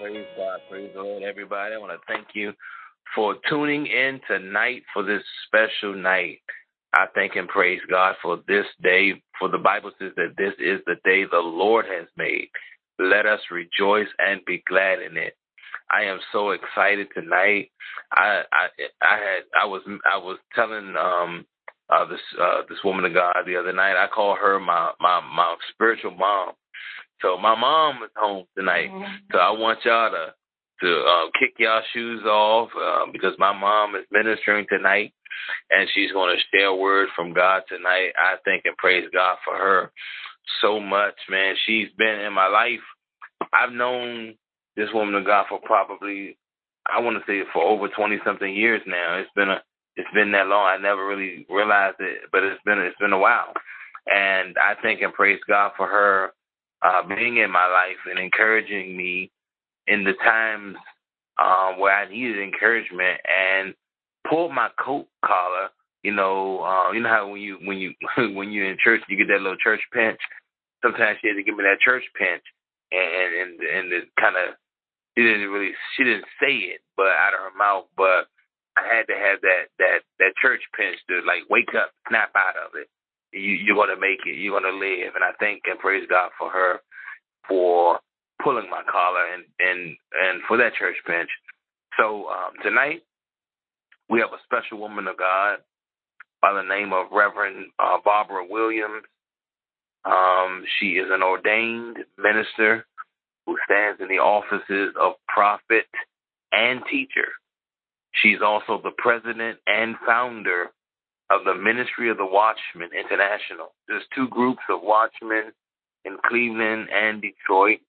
Praise God. Praise the Lord, everybody. I want to thank you for tuning in tonight for this special night. I thank and praise God for this day, for the Bible says that this is the day the Lord has made. Let us rejoice and be glad in it. I am so excited tonight. I I I had I was I was telling um uh this uh this woman of God the other night. I call her my my my spiritual mom. So my mom is home tonight. Mm-hmm. So I want y'all to to uh, kick y'all shoes off uh, because my mom is ministering tonight and she's going to share a word from God tonight. I thank and praise God for her so much, man. She's been in my life. I've known this woman of God for probably, I want to say, for over twenty something years now. It's been a, it's been that long. I never really realized it, but it's been, it's been a while. And I thank and praise God for her uh, being in my life and encouraging me in the times um, where I needed encouragement and pulled my coat collar. You know, uh, you know how when you when you when you're in church, you get that little church pinch. Sometimes she had to give me that church pinch, and and and it kind of she didn't really she didn't say it, but out of her mouth. But I had to have that that that church pinch to like wake up, snap out of it. You you're gonna make it. You're gonna live, and I thank and praise God for her for pulling my collar and and and for that church bench. So um, tonight we have a special woman of God by the name of Reverend uh, Barbara Williams. Um, she is an ordained minister who stands in the offices of prophet and teacher. She's also the president and founder of the Ministry of the Watchman International. There's two groups of watchmen in Cleveland and Detroit.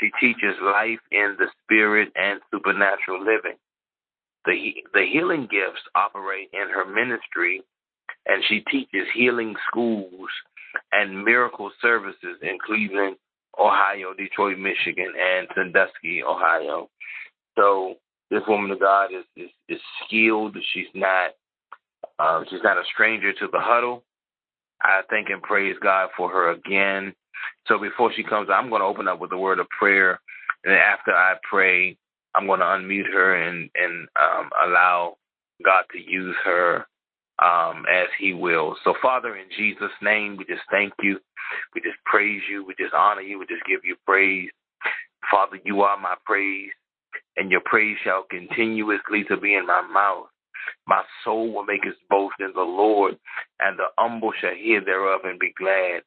She teaches life in the spirit and supernatural living. The, the healing gifts operate in her ministry, and she teaches healing schools and miracle services in Cleveland, Ohio, Detroit, Michigan, and Sandusky, Ohio. So this woman of God is, is, is skilled. She's not um, she's not a stranger to the huddle. I thank and praise God for her again. So before she comes, I'm going to open up with a word of prayer, and after I pray, I'm going to unmute her and and um, allow God to use her um, as He will. So, Father, in Jesus' name, we just thank you. We just praise you. We just honor you. We just give you praise. Father, you are my praise, and your praise shall continuously to be in my mouth. My soul will make its boast in the Lord, and the humble shall hear thereof and be glad.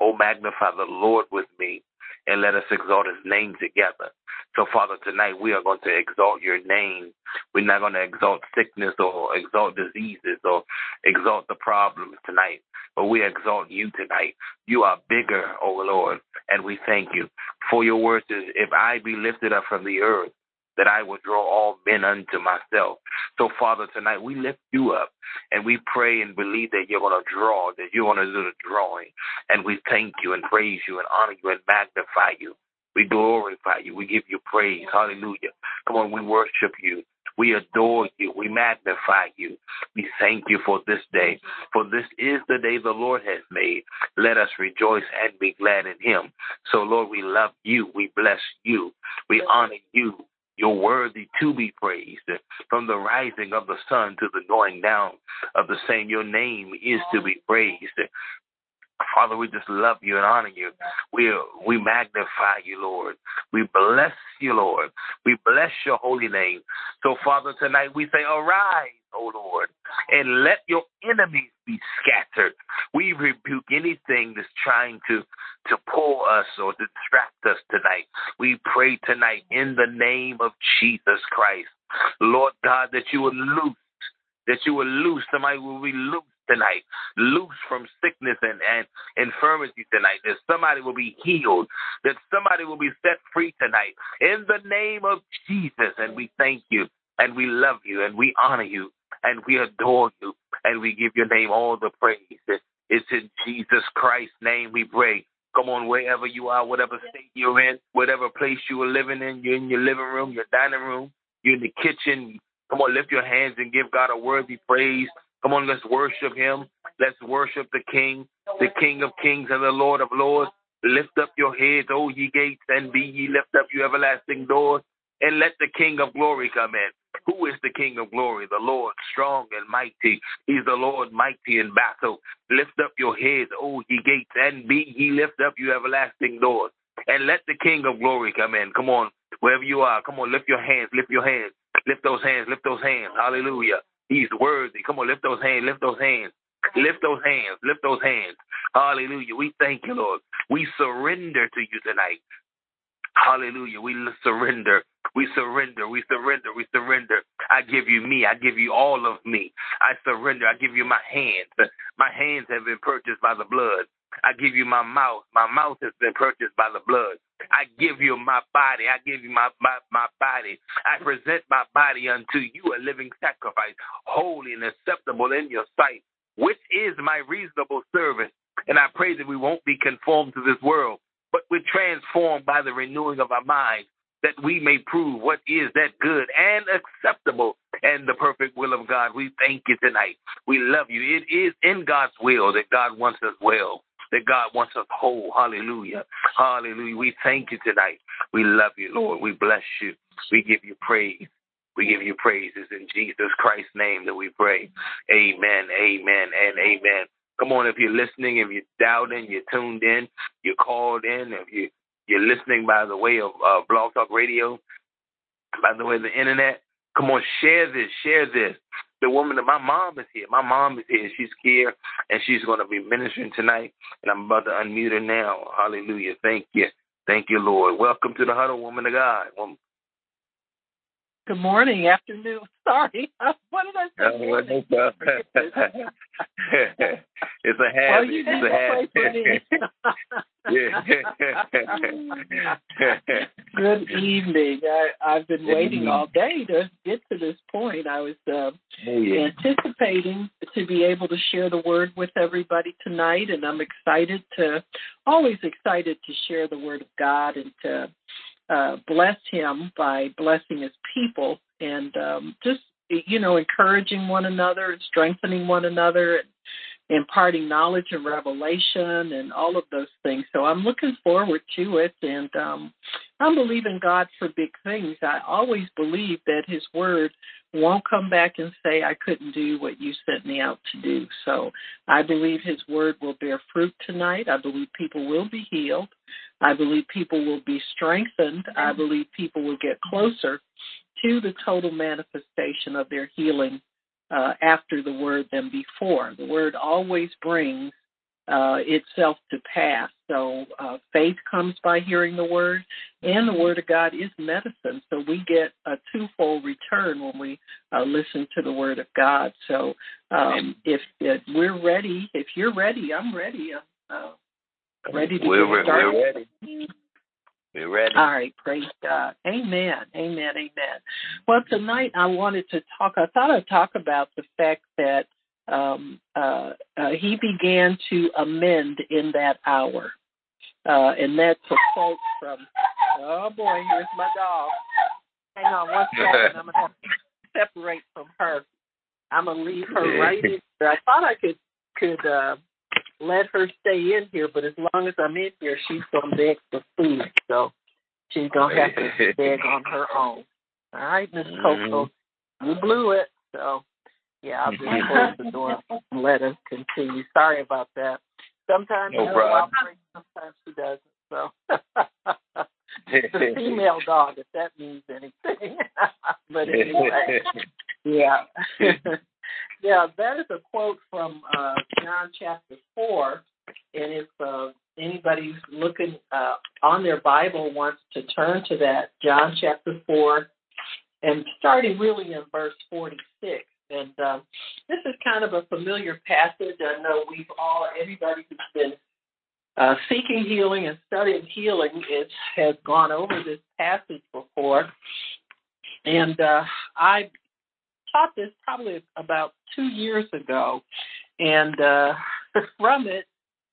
Oh, magnify the Lord with me and let us exalt his name together. So, Father, tonight we are going to exalt your name. We're not going to exalt sickness or exalt diseases or exalt the problems tonight, but we exalt you tonight. You are bigger, O Lord, and we thank you. For your words is, if I be lifted up from the earth, that I will draw all men unto myself. So, Father, tonight we lift you up and we pray and believe that you're going to draw, that you're going to do the drawing. And we thank you and praise you and honor you and magnify you. We glorify you. We give you praise. Hallelujah. Come on, we worship you. We adore you. We magnify you. We thank you for this day. For this is the day the Lord has made. Let us rejoice and be glad in him. So, Lord, we love you. We bless you. We honor you. You're worthy to be praised. From the rising of the sun to the going down of the same, your name is to be praised. Father, we just love you and honor you. We we magnify you, Lord. We bless you, Lord. We bless your holy name. So, Father, tonight we say, Arise, O Lord, and let your enemies be scattered. We rebuke anything that's trying to to pull us or distract us tonight. We pray tonight in the name of Jesus Christ, Lord God, that you will loose, that you will loose. Somebody will be loose tonight, loose from sickness and, and infirmity tonight, that somebody will be healed, that somebody will be set free tonight in the name of Jesus. And we thank you and we love you and we honor you and we adore you and we give your name all the praise. It's in Jesus Christ's name we pray. Come on, wherever you are, whatever state you're in, whatever place you are living in, you're in your living room, your dining room, you're in the kitchen. Come on, lift your hands and give God a worthy praise. Come on, let's worship him. Let's worship the King, the King of Kings and the Lord of Lords. Lift up your heads, O ye gates, and be ye lift up, you everlasting doors, and let the King of glory come in. Who is the King of glory? The Lord, strong and mighty. He's the Lord, mighty in battle. Lift up your heads, O ye gates, and be ye lift up, you everlasting doors, and let the King of glory come in. Come on, wherever you are, come on, lift your hands, lift your hands, lift those hands, lift those hands. Hallelujah. He's worthy. Come on, lift those hands, lift those hands. Lift those hands, lift those hands. Hallelujah. We thank you, Lord. We surrender to you tonight. Hallelujah. We surrender. We surrender. We surrender. We surrender. I give you me. I give you all of me. I surrender. I give you my hands. My hands have been purchased by the blood. I give you my mouth. My mouth has been purchased by the blood. I give you my body. I give you my, my, my body. I present my body unto you, a living sacrifice, holy and acceptable in your sight, which is my reasonable service. And I pray that we won't be conformed to this world, but we're transformed by the renewing of our minds, that we may prove what is that good and acceptable and the perfect will of God. We thank you tonight. We love you. It is in God's will that God wants us well, that God wants us whole. Hallelujah. Hallelujah. We thank you tonight. We love you, Lord. We bless you. We give you praise. We give you praises in Jesus Christ's name that we pray. Amen, amen, and amen. Come on, if you're listening, if you're doubting, you're tuned in, you're called in, if you you're listening by the way of uh, Blog Talk Radio, by the way of the internet, come on, share this, share this. The woman, that my mom is here. My mom is here. She's here, and she's going to be ministering tonight. And I'm about to unmute her now. Hallelujah. Thank you. Thank you, Lord. Welcome to the huddle, woman of God. Good morning, afternoon. Sorry, what did I say? Oh, it's a habit. Well, you it's a habit. Good evening. I, I've been waiting all day to get to this point. I was uh, oh, yeah. anticipating to be able to share the word with everybody tonight, and I'm excited to, always excited to share the word of God and to uh, bless Him by blessing His people and um, just you know encouraging one another and strengthening one another and imparting knowledge and revelation and all of those things. So I'm looking forward to it, and um, I'm believing God for big things. I always believe that His Word won't come back and say, I couldn't do what you sent me out to do. So I believe His Word will bear fruit tonight. I believe people will be healed. I believe people will be strengthened. I believe people will get closer to the total manifestation of their healing uh, after the word than before. The word always brings uh, itself to pass. So uh, faith comes by hearing the word, and the word of God is medicine. So we get a twofold return when we uh, listen to the word of God. So um, if, if we're ready, if you're ready, I'm ready. Uh, ready to we're, get started. we're ready. We're ready. All right, praise God. Amen. Amen. Amen. Well, tonight I wanted to talk, I thought I'd talk about the fact that um, uh, uh, he began to amend in that hour. Uh, and that's a quote from, oh boy, here's my dog. Hang on one second. I'm going to have to separate from her. I'm going to leave her right in here. I thought I could, could, uh, let her stay in here, but as long as I'm in here, she's gonna beg for food, so she's gonna have to beg on her own. All right, Miss mm-hmm. Coco, you blew it, so yeah, I'll just close the door and let her continue. Sorry about that. Sometimes No she cooperates, sometimes she doesn't. So it's a female dog, if that means anything. but anyway, yeah. Yeah, that is a quote from uh, John chapter 4. And if uh, anybody who's looking uh, on their Bible wants to turn to that, John chapter 4, and starting really in verse 46. And uh, this is kind of a familiar passage. I know we've all, everybody who's been uh, seeking healing and studying healing is, has gone over this passage before. And uh, I taught this probably about two years ago, and uh, from it,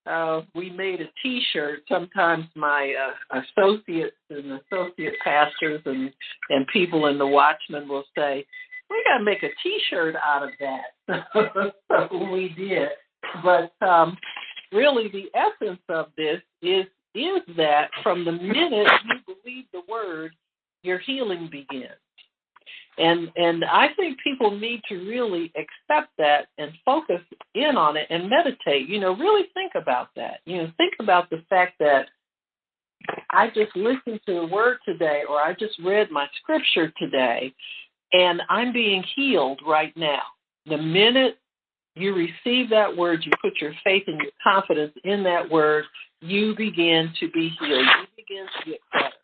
uh, we made a T-shirt. Sometimes my uh, associates and associate pastors and and people in the Watchman will say, "We got to make a T-shirt out of that." so we did, but um, really, the essence of this is is that from the minute you believe the word, your healing begins. And and I think people need to really accept that and focus in on it and meditate. You know, really think about that. You know, think about the fact that I just listened to the word today or I just read my scripture today and I'm being healed right now. The minute you receive that word, you put your faith and your confidence in that word, you begin to be healed. You begin to get better.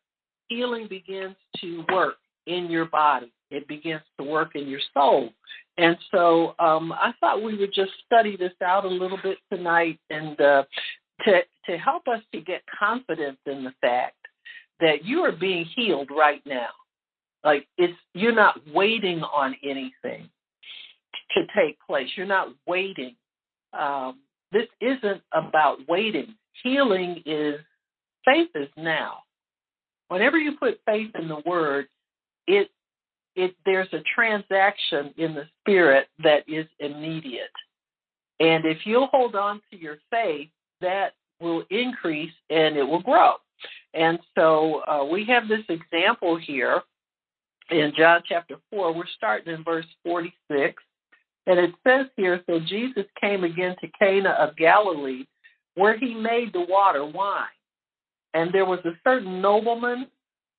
Healing begins to work in your body. It begins to work in your soul. And so um, I thought we would just study this out a little bit tonight and uh, to, to help us to get confidence in the fact that you are being healed right now. Like it's you're not waiting on anything to take place. You're not waiting. Um, this isn't about waiting. Healing is faith is now. Whenever you put faith in the word, it it there's a transaction in the spirit that is immediate. And if you'll hold on to your faith, that will increase and it will grow. And so uh, we have this example here in John chapter 4. We're starting in verse 46. And it says here So Jesus came again to Cana of Galilee, where he made the water wine. And there was a certain nobleman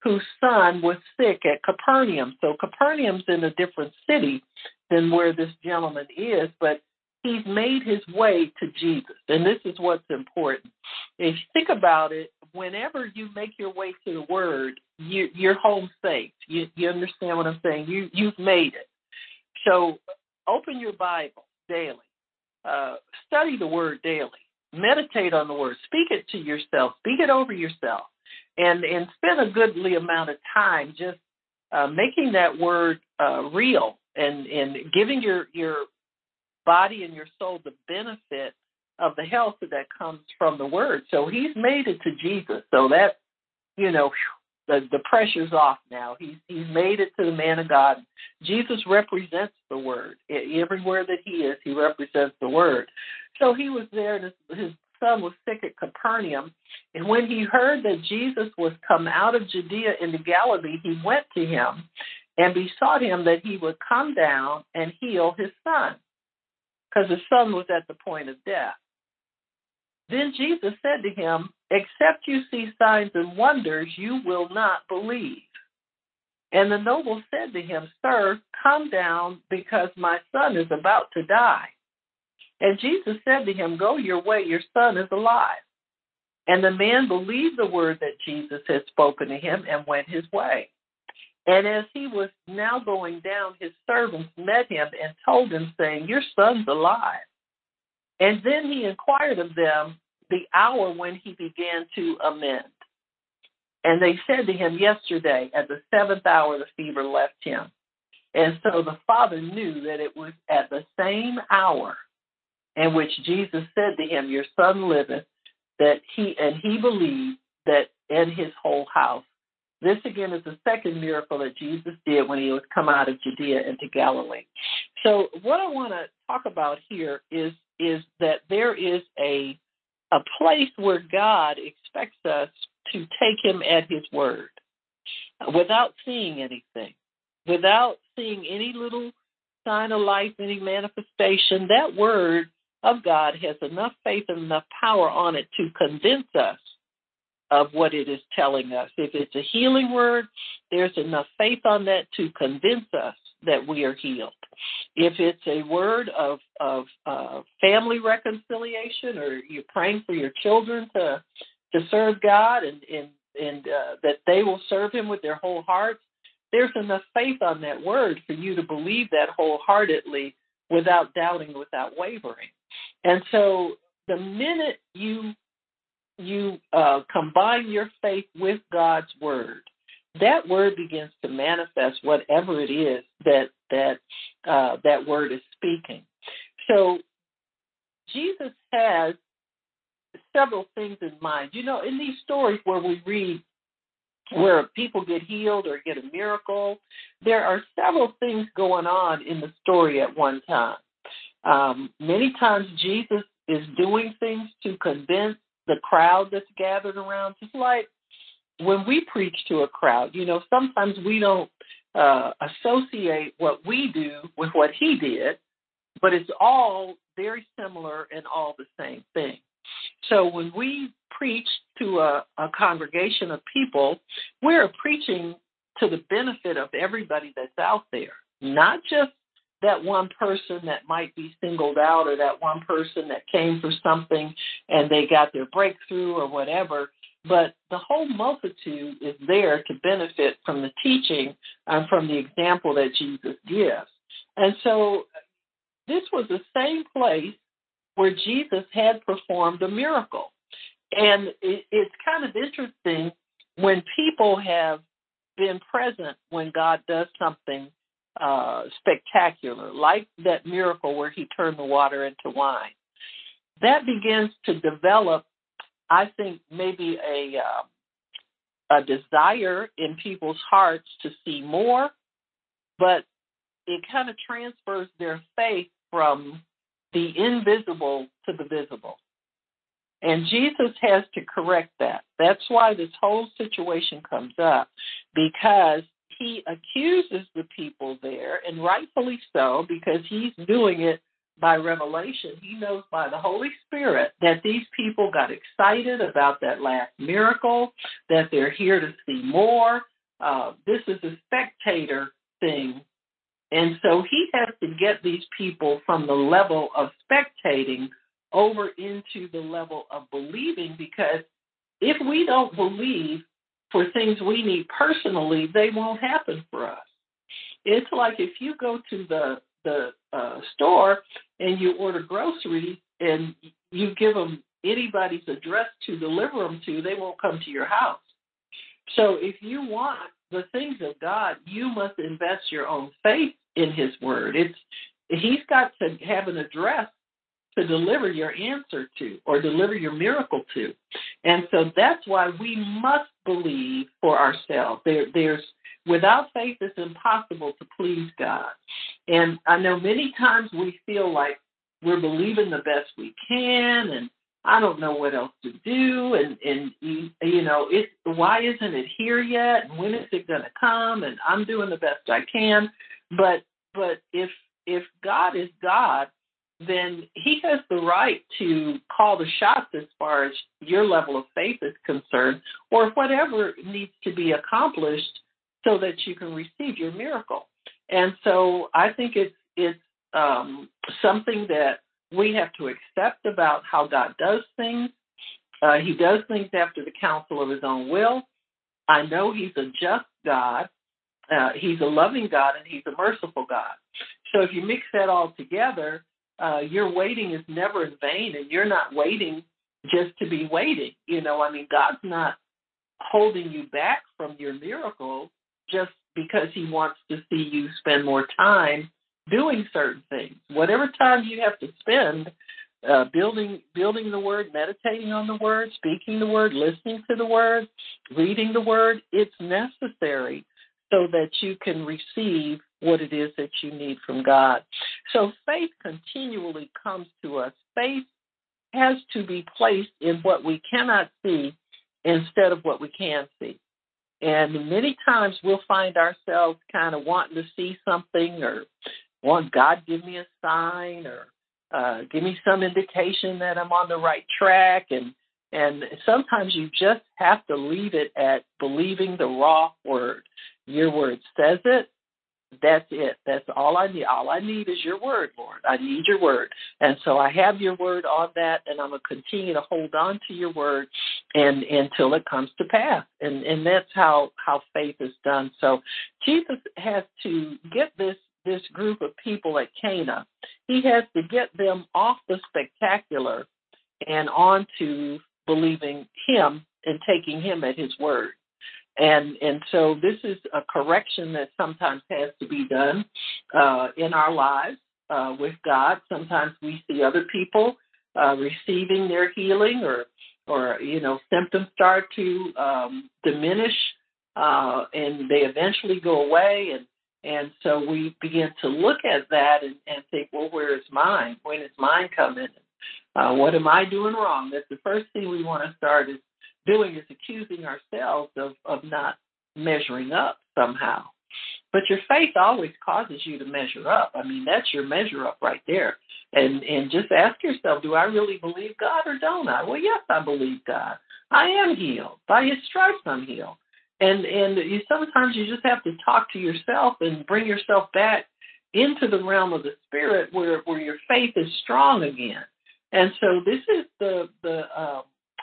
whose son was sick at Capernaum. So Capernaum's in a different city than where this gentleman is, but he's made his way to Jesus. And this is what's important. If you think about it, whenever you make your way to the Word, you, you're home safe. You, you understand what I'm saying? You, you've made it. So open your Bible daily. Uh, study the Word daily. Meditate on the Word. Speak it to yourself. Speak it over yourself. And, and spend a goodly amount of time just uh, making that Word uh, real and, and giving your, your body and your soul the benefit of the health that comes from the word. So he's made it to Jesus. So that, you know, the the pressure's off now. He's he's made it to the man of God. Jesus represents the word everywhere that he is. He represents the word. So he was there. And his, his son was sick at Capernaum, and when he heard that Jesus was come out of Judea into Galilee, he went to him and besought him that he would come down and heal his son because his son was at the point of death. Then Jesus said to him, Except you see signs and wonders, you will not believe. And the noble said to him, Sir, come down, because my son is about to die. And Jesus said to him, Go your way, your son is alive. And the man believed the word that Jesus had spoken to him and went his way. And as he was now going down, his servants met him and told him, saying, Your son's alive. And then he inquired of them the hour when he began to amend. And they said to him yesterday, at the seventh hour, the fever left him. And so the father knew that it was at the same hour in which Jesus said to him, Your son liveth, that he and he believed that in his whole house this again is the second miracle that Jesus did when he was come out of Judea into Galilee. So what I want to talk about here is is that there is a a place where God expects us to take him at his word without seeing anything, without seeing any little sign of life, any manifestation. That word of God has enough faith and enough power on it to convince us of what it is telling us. If it's a healing word, there's enough faith on that to convince us that we are healed. If it's a word of of uh, family reconciliation, or you're praying for your children to to serve God and and and uh, that they will serve Him with their whole hearts, there's enough faith on that word for you to believe that wholeheartedly, without doubting, without wavering. And so, the minute you you uh, combine your faith with God's word, that word begins to manifest whatever it is that that uh, that word is speaking. So Jesus has several things in mind. You know, in these stories where we read where people get healed or get a miracle, there are several things going on in the story at one time. Um, many times Jesus is doing things to convince the crowd that's gathered around. Just like when we preach to a crowd, you know, sometimes we don't uh, associate what we do with what he did, but it's all very similar and all the same thing. So when we preach to a, a congregation of people, we're preaching to the benefit of everybody that's out there, not just that one person that might be singled out or that one person that came for something and they got their breakthrough or whatever. But the whole multitude is there to benefit from the teaching and from the example that Jesus gives. And so this was the same place where Jesus had performed a miracle. And it's kind of interesting when people have been present when God does something uh, spectacular, like that miracle where he turned the water into wine. That begins to develop, I think, maybe a uh, a desire in people's hearts to see more, but it kind of transfers their faith from the invisible to the visible. And Jesus has to correct that. That's why this whole situation comes up because he accuses the people there, and rightfully so, because he's doing it by revelation. He knows by the Holy Spirit that these people got excited about that last miracle, that they're here to see more. Uh, this is a spectator thing. And so he has to get these people from the level of spectating over into the level of believing because if we don't believe for things we need personally, they won't happen for us. It's like if you go to the the uh, store and you order groceries and you give them anybody's address to deliver them to, they won't come to your house. So if you want the things of God, you must invest your own faith in His Word. It's He's got to have an address to deliver your answer to or deliver your miracle to. And so that's why we must believe for ourselves. There, there's without faith, it's impossible to please God. And I know many times we feel like we're believing the best we can, and I don't know what else to do, and and you know, it why isn't it here yet? And when is it going to come? And I'm doing the best I can, but but if if God is God, then he has the right to call the shots as far as your level of faith is concerned, or whatever needs to be accomplished so that you can receive your miracle. And so I think it's it's um, something that we have to accept about how God does things. Uh, he does things after the counsel of his own will. I know he's a just God. Uh, he's a loving God and he's a merciful God. So if you mix that all together, uh, your waiting is never in vain, and you're not waiting just to be waiting. You know, I mean, God's not holding you back from your miracle just because He wants to see you spend more time doing certain things. Whatever time you have to spend uh, building building the Word, meditating on the Word, speaking the Word, listening to the Word, reading the Word, it's necessary so that you can receive what it is that you need from God. So faith continually comes to us. Faith has to be placed in what we cannot see instead of what we can see. And many times we'll find ourselves kind of wanting to see something or want God give me a sign or uh, give me some indication that I'm on the right track and and sometimes you just have to leave it at believing the raw word. Your word says it, that's it. That's all I need. All I need is your word, Lord. I need your word. And so I have your word on that and I'm gonna continue to hold on to your word and until it comes to pass. And and that's how, how faith is done. So Jesus has to get this this group of people at Cana. He has to get them off the spectacular and on to believing him and taking him at his word and and so this is a correction that sometimes has to be done uh, in our lives uh, with God. Sometimes we see other people uh, receiving their healing, or or you know symptoms start to um, diminish, uh, and they eventually go away, and and so we begin to look at that and, and think, well, where is mine? When is mine coming? Uh, what am I doing wrong? That's the first thing we want to start is doing is accusing ourselves of, of not measuring up somehow. But your faith always causes you to measure up. I mean, that's your measure up right there. And and just ask yourself, do I really believe God or don't I? Well, yes, I believe God. I am healed. By his stripes I'm healed. And and you sometimes you just have to talk to yourself and bring yourself back into the realm of the spirit where where your faith is strong again. And so this is the the uh,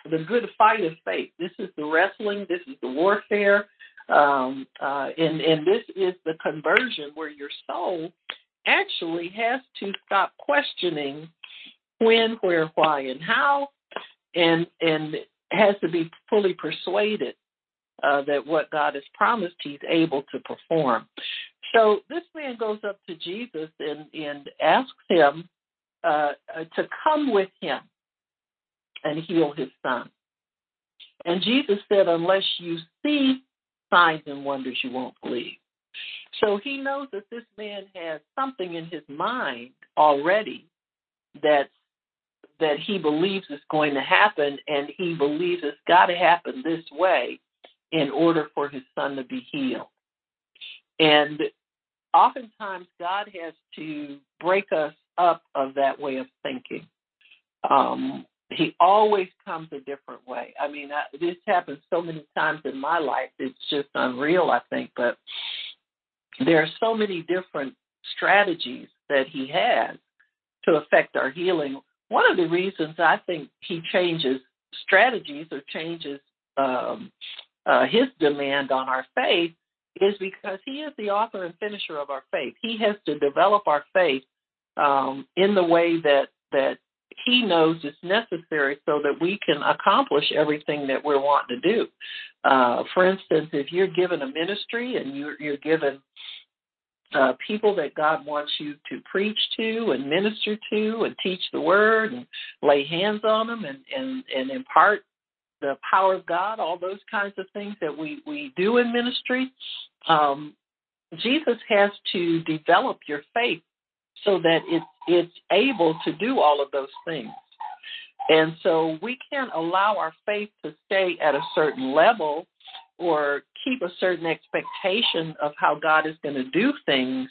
the good fight of faith. This is the wrestling. This is the warfare. Um, uh, and and this is the conversion where your soul actually has to stop questioning when, where, why, and how, and and has to be fully persuaded uh, that what God has promised, He's able to perform. So this man goes up to Jesus and, and asks him uh, uh, to come with him and heal his son. And Jesus said, Unless you see signs and wonders, you won't believe. So he knows that this man has something in his mind already that that he believes is going to happen, and he believes it's got to happen this way in order for his son to be healed. And oftentimes, God has to break us up of that way of thinking. Um, he always comes a different way. I mean, I, this happens so many times in my life; it's just unreal. I think, but there are so many different strategies that he has to affect our healing. One of the reasons I think he changes strategies or changes um, uh, his demand on our faith is because he is the author and finisher of our faith. He has to develop our faith um, in the way that that he knows is necessary so that we can accomplish everything that we're wanting to do. Uh, for instance, if you're given a ministry and you're, you're given uh, people that God wants you to preach to and minister to and teach the word and lay hands on them and, and, and impart the power of God, all those kinds of things that we, we do in ministry, um, Jesus has to develop your faith so that it, it's able to do all of those things. And so we can't allow our faith to stay at a certain level or keep a certain expectation of how God is going to do things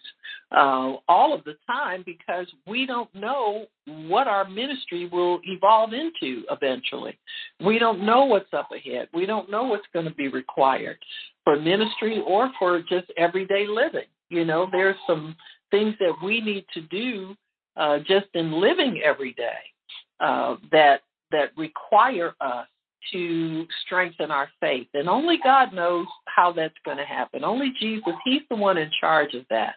uh, all of the time because we don't know what our ministry will evolve into eventually. We don't know what's up ahead. We don't know what's going to be required for ministry or for just everyday living. You know, there's some things that we need to do uh, just in living every day uh, that that require us to strengthen our faith. And only God knows how that's going to happen. Only Jesus, He's the one in charge of that.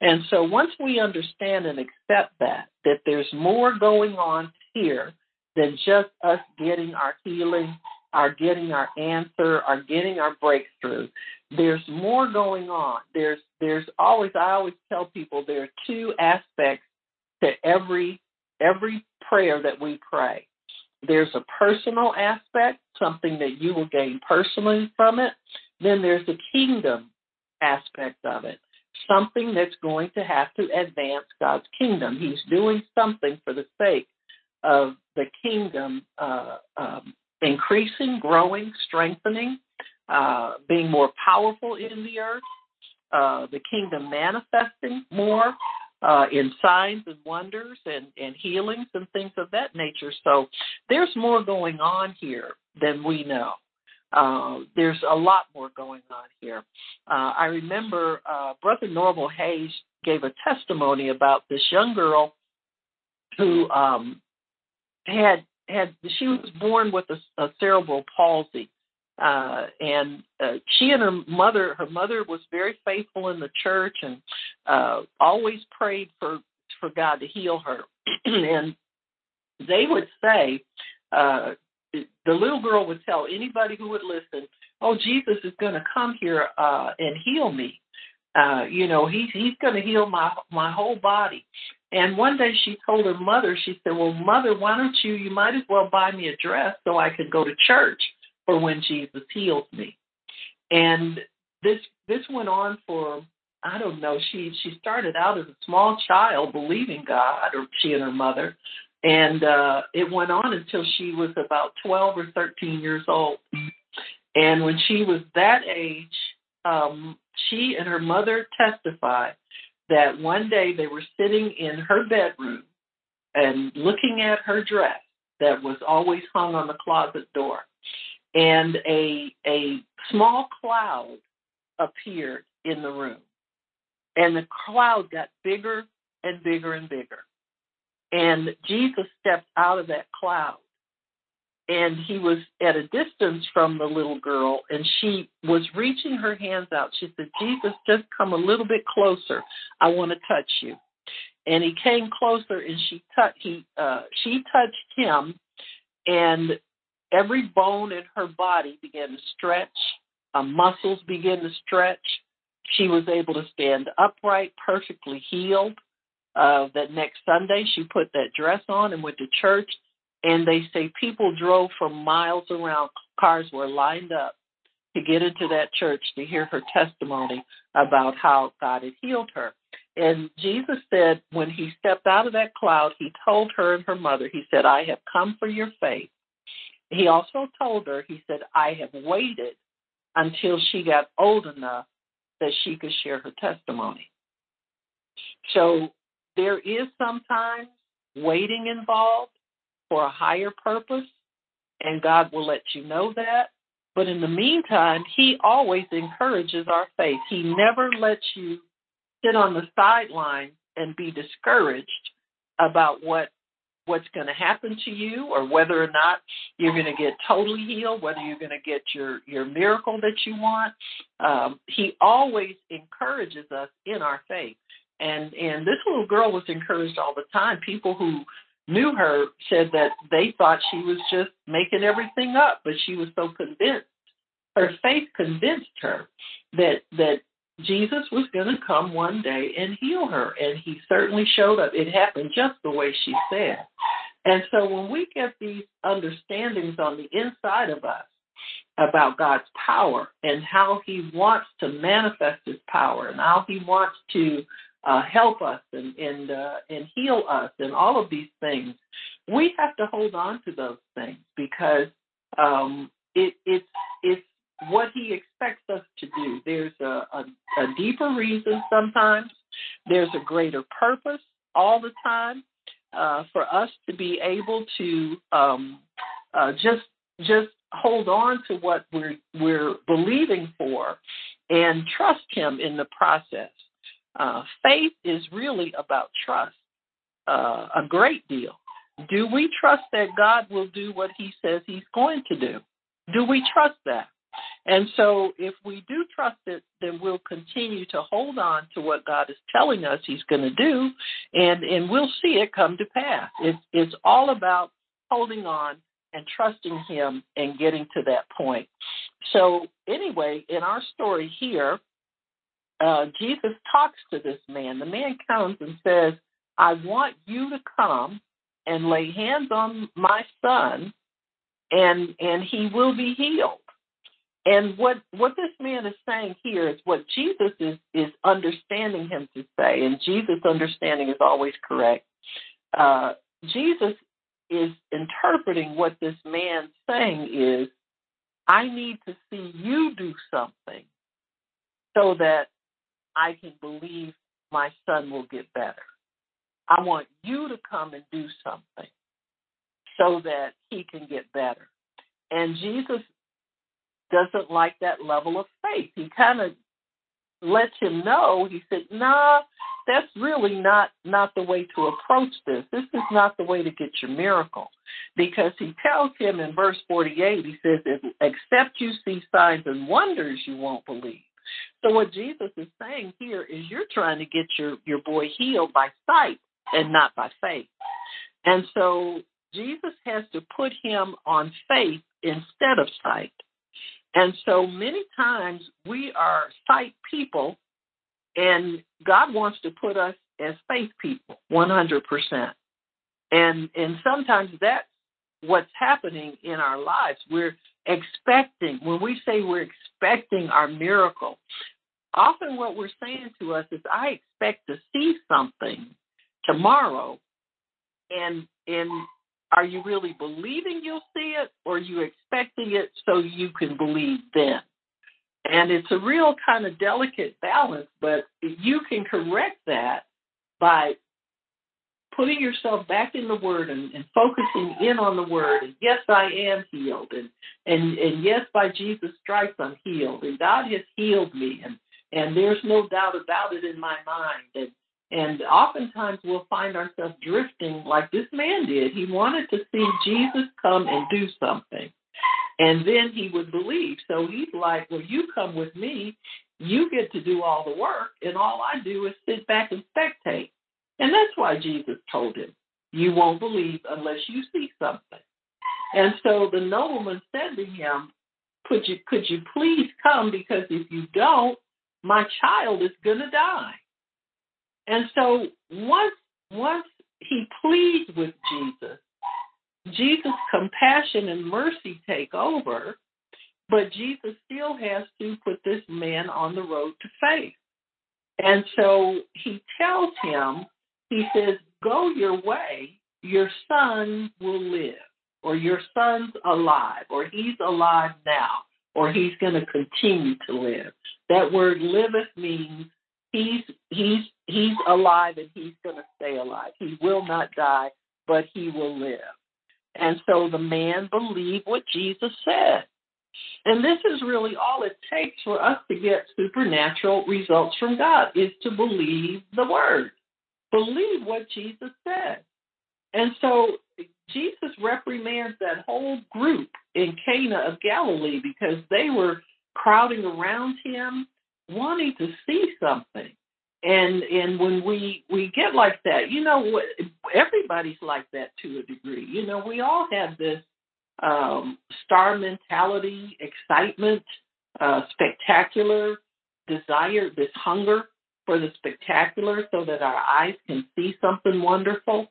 And so once we understand and accept that, that there's more going on here than just us getting our healing, our getting our answer, are getting our breakthrough. There's more going on. There's there's always I always tell people there are two aspects to every every prayer that we pray. There's a personal aspect, something that you will gain personally from it. Then there's the kingdom aspect of it, something that's going to have to advance God's kingdom. He's doing something for the sake of the kingdom uh, um, increasing, growing, strengthening, uh, being more powerful in the earth, uh, the kingdom manifesting more, uh, in signs and wonders and, and healings and things of that nature. So there's more going on here than we know. Uh, there's a lot more going on here. Uh, I remember uh, Brother Norval Hayes gave a testimony about this young girl who um, had had she was born with a, a cerebral palsy, uh, and uh, she and her mother, her mother was very faithful in the church and uh, always prayed for for God to heal her. and they would say, uh, the little girl would tell anybody who would listen, "Oh, Jesus is going to come here uh, and heal me. Uh, you know, he's he's going to heal my my whole body." And one day she told her mother, she said, "Well, mother, why don't you? You might as well buy me a dress so I could go to church." for when Jesus heals me. And this this went on for I don't know. She she started out as a small child believing God, or she and her mother, And uh, it went on until she was about 12 or 13 years old. And when she was that age, um, she and her mother testified that one day they were sitting in her bedroom and looking at her dress that was always hung on the closet door. And a a small cloud appeared in the room. And the cloud got bigger and bigger and bigger. And Jesus stepped out of that cloud. And he was at a distance from the little girl, and she was reaching her hands out. She said, Jesus, just come a little bit closer. I want to touch you. And he came closer, and she touched. He, uh, she touched him, and every bone in her body began to stretch. Uh, muscles began to stretch. She was able to stand upright, perfectly healed. Uh, that next Sunday, she put that dress on and went to church. And they say people drove for miles around. Cars were lined up to get into that church to hear her testimony about how God had healed her. And Jesus said when he stepped out of that cloud, he told her and her mother, he said, I have come for your faith. He also told her, he said, I have waited until she got old enough that she could share her testimony. So there is sometimes waiting involved for a higher purpose, and God will let you know that. But in the meantime, He always encourages our faith. He never lets you sit on the sidelines and be discouraged about what what's going to happen to you or whether or not you're going to get totally healed, whether you're going to get your, your miracle that you want. Um, he always encourages us in our faith. And, and this little girl was encouraged all the time. People who knew her said that they thought she was just making everything up, but she was so convinced. Her faith convinced her that that Jesus was going to come one day and heal her, and he certainly showed up. It happened just the way she said. And so when we get these understandings on the inside of us about God's power and how he wants to manifest his power and how he wants to uh, help us and and, uh, and heal us and all of these things, we have to hold on to those things because um, it, it's it's what he expects us to do. There's a, a, a deeper reason sometimes. There's a greater purpose all the time uh, for us to be able to um, uh, just just hold on to what we're we're believing for and trust Him in the process. Uh, faith is really about trust uh, a great deal. Do we trust that God will do what He says He's going to do? Do we trust that? And so, if we do trust it, then we'll continue to hold on to what God is telling us He's going to do, and and we'll see it come to pass. It's it's all about holding on and trusting Him and getting to that point. So, anyway, in our story here, uh, Jesus talks to this man. The man comes and says, "I want you to come and lay hands on my son, and and he will be healed." And what, what this man is saying here is what Jesus is, is understanding him to say, and Jesus' understanding is always correct. Uh, Jesus is interpreting what this man's saying is, I need to see you do something so that I can believe my son will get better. I want you to come and do something so that he can get better. And Jesus doesn't like that level of faith. He kind of lets him know. He said, "Nah, that's really not not the way to approach this. This is not the way to get your miracle." Because he tells him in verse 48, he says, "Except you see signs and wonders, you won't believe." So what Jesus is saying here is you're trying to get your your boy healed by sight and not by faith. And so Jesus has to put him on faith instead of sight. And so many times we are sight people, and God wants to put us as faith people, 100%. And and sometimes that's what's happening in our lives. We're expecting, when we say we're expecting our miracle, often what we're saying to us is, I expect to see something tomorrow, and and are you really believing you'll see it or are you expecting it so you can believe then? And it's a real kind of delicate balance, but you can correct that by putting yourself back in the word and, and focusing in on the word and yes i am healed and and and yes by jesus stripes i'm healed and god has healed me and and there's no doubt about it in my mind and and oftentimes we'll find ourselves drifting like this man did. He wanted to see jesus come and do something and then he would believe. So he's like well you come with me. You get to do all the work and all i do is sit back and spectate and that's why Jesus told him, You won't believe unless you see something. And so the nobleman said to him, Could you, could you please come? Because if you don't, my child is going to die. And so once, once he pleads with Jesus, Jesus' compassion and mercy take over, but Jesus still has to put this man on the road to faith. And so he tells him he says, Go your way, your son will live, or your son's alive, or he's alive now, or he's going to continue to live. That word liveth means he's he's he's alive and he's going to stay alive. He will not die, but he will live. And so the man believed what Jesus said. And this is really all it takes for us to get supernatural results from God is to believe the word believe what Jesus said. And so Jesus reprimands that whole group in Cana of Galilee because they were crowding around him, wanting to see something. And and when we we get like that, you know, what everybody's like that to a degree. You know, we all have this um, star mentality, excitement, uh, spectacular desire, this hunger for the spectacular so that our eyes can see something wonderful.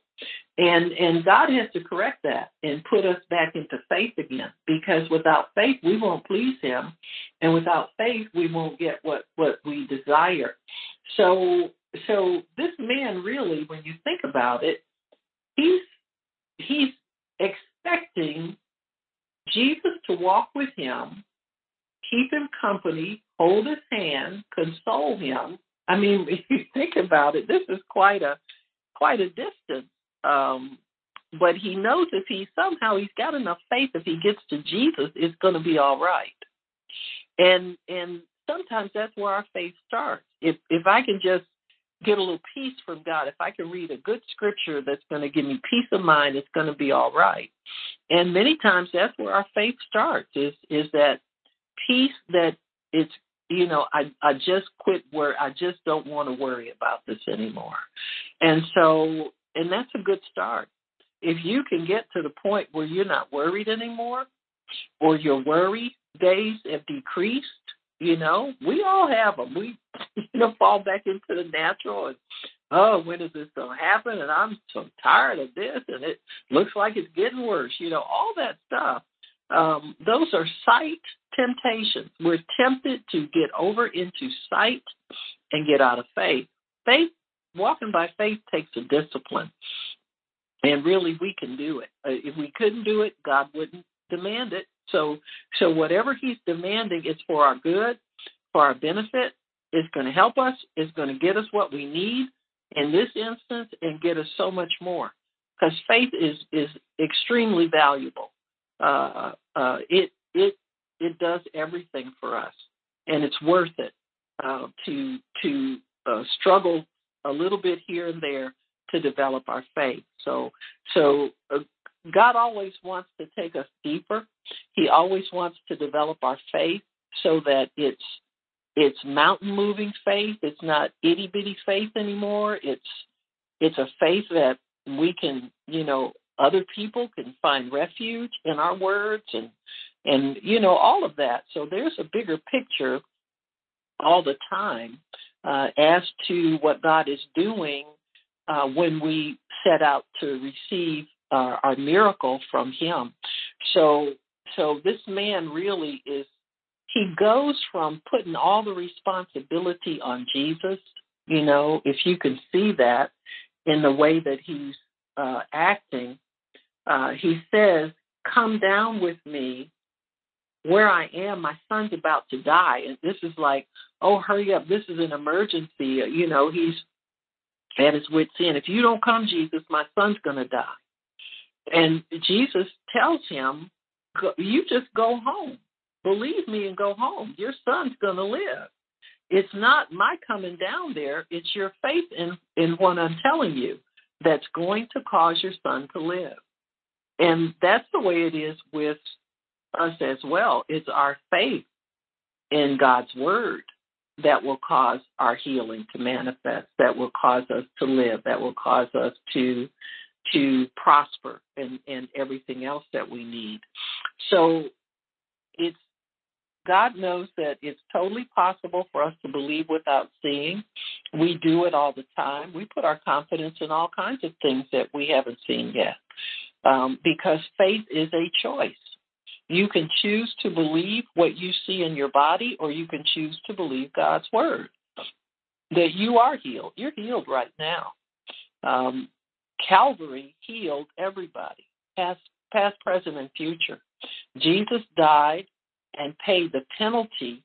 And and God has to correct that and put us back into faith again because without faith we won't please him and without faith we won't get what what we desire. So so this man really when you think about it he's he's expecting Jesus to walk with him, keep him company, hold his hand, console him, I mean, if you think about it, this is quite a quite a distance. Um, but he knows if he somehow he's got enough faith, if he gets to Jesus, it's going to be all right. And and sometimes that's where our faith starts. If if I can just get a little peace from God, if I can read a good scripture that's going to give me peace of mind, it's going to be all right. And many times that's where our faith starts is is that peace that it's you know, I I just quit work. I just don't want to worry about this anymore. And so, and that's a good start. If you can get to the point where you're not worried anymore, or your worry days have decreased, you know, we all have them. We, you know, fall back into the natural and oh, when is this going to happen? And I'm so tired of this, and it looks like it's getting worse. You know, all that stuff. Um, those are sight temptations. We're tempted to get over into sight and get out of faith. Faith, walking by faith takes a discipline. And really, we can do it. Uh, if we couldn't do it, God wouldn't demand it. So, so whatever He's demanding is for our good, for our benefit. It's going to help us. It's going to get us what we need in this instance, and get us so much more. Because faith is is extremely valuable. Uh, uh, it it it does everything for us, and it's worth it uh, to to uh, struggle a little bit here and there to develop our faith. So so uh, God always wants to take us deeper. He always wants to develop our faith so that it's it's mountain moving faith. It's not itty bitty faith anymore. It's it's a faith that we can, you know, other people can find refuge in our words and and you know all of that. So there's a bigger picture all the time uh, as to what god is doing uh, when we set out to receive uh, our miracle from him. So so this man really is he goes from putting all the responsibility on jesus you know if you can see that in the way that he's uh, acting uh, he says, Come down with me where I am. My son's about to die. And this is like, Oh, hurry up. This is an emergency. You know, he's at his wits' end. If you don't come, Jesus, my son's going to die. And Jesus tells him, You just go home. Believe me and go home. Your son's going to live. It's not my coming down there, it's your faith in, in what I'm telling you that's going to cause your son to live. And that's the way it is with us as well. It's our faith in God's word that will cause our healing to manifest, that will cause us to live, that will cause us to to prosper and, and everything else that we need. So it's God knows that it's totally possible for us to believe without seeing. We do it all the time. We put our confidence in all kinds of things that we haven't seen yet um, because faith is a choice. You can choose to believe what you see in your body, or you can choose to believe God's word that you are healed. You're healed right now. Um, Calvary healed everybody, past, past, present, and future. Jesus died and paid the penalty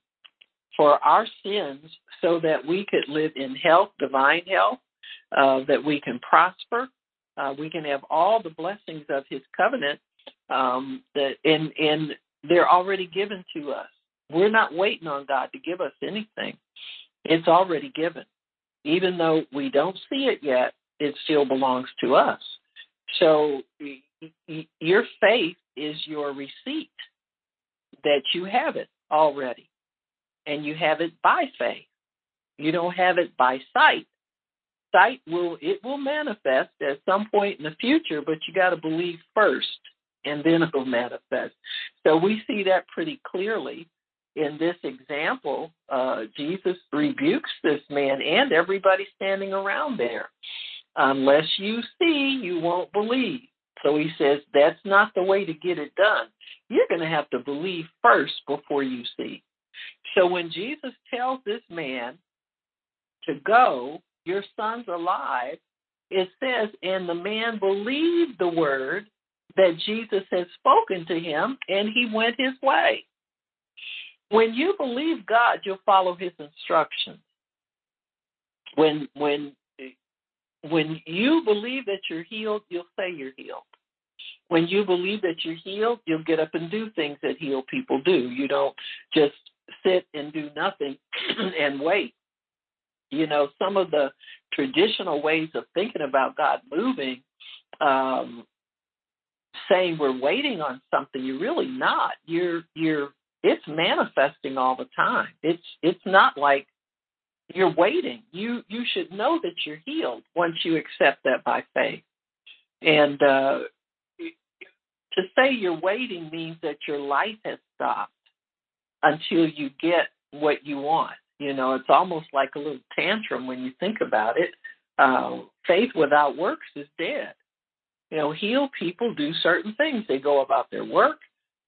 for our sins so that we could live in health, divine health, uh, that we can prosper, uh, we can have all the blessings of His covenant um, that and and they're already given to us. We're not waiting on God to give us anything; it's already given. Even though we don't see it yet, it still belongs to us. So your faith is your receipt that you have it already. And you have it by faith. You don't have it by sight. Sight will it will manifest at some point in the future, but you got to believe first and then it'll manifest. So we see that pretty clearly in this example. Uh, Jesus rebukes this man and everybody standing around there. Unless you see, you won't believe. So he says that's not the way to get it done. You're going to have to believe first before you see. So when Jesus tells this man to go, your son's alive, it says, and the man believed the word that Jesus had spoken to him, and he went his way. When you believe God, you'll follow his instructions. When when when you believe that you're healed, you'll say you're healed. When you believe that you're healed, you'll get up and do things that healed people do. You don't just sit and do nothing and wait. You know, some of the traditional ways of thinking about God moving, um, saying we're waiting on something, you're really not. You're you're it's manifesting all the time. It's it's not like you're waiting. You you should know that you're healed once you accept that by faith. And uh, to say you're waiting means that your life has stopped until you get what you want. You know, it's almost like a little tantrum when you think about it. Uh, faith without works is dead. You know, heal people do certain things. They go about their work.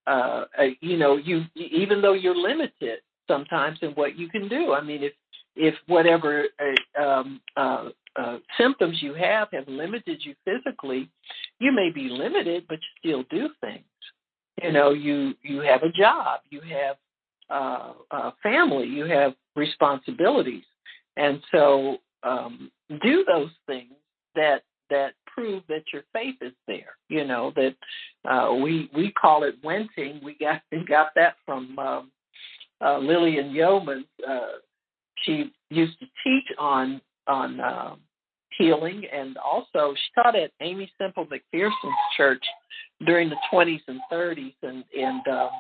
Uh, uh you know, you even though you're limited sometimes in what you can do. I mean, if if whatever uh, um, uh, uh, symptoms you have have limited you physically, you may be limited, but you still do things. You know, you you have a job, you have uh, a family, you have responsibilities, and so um, do those things that that prove that your faith is there. You know that uh, we we call it wenting. We got we got that from um, uh, Lillian Yeomans. Uh, she used to teach on on um, healing, and also she taught at Aimee Semple McPherson's church during the 20s and 30s, and and um,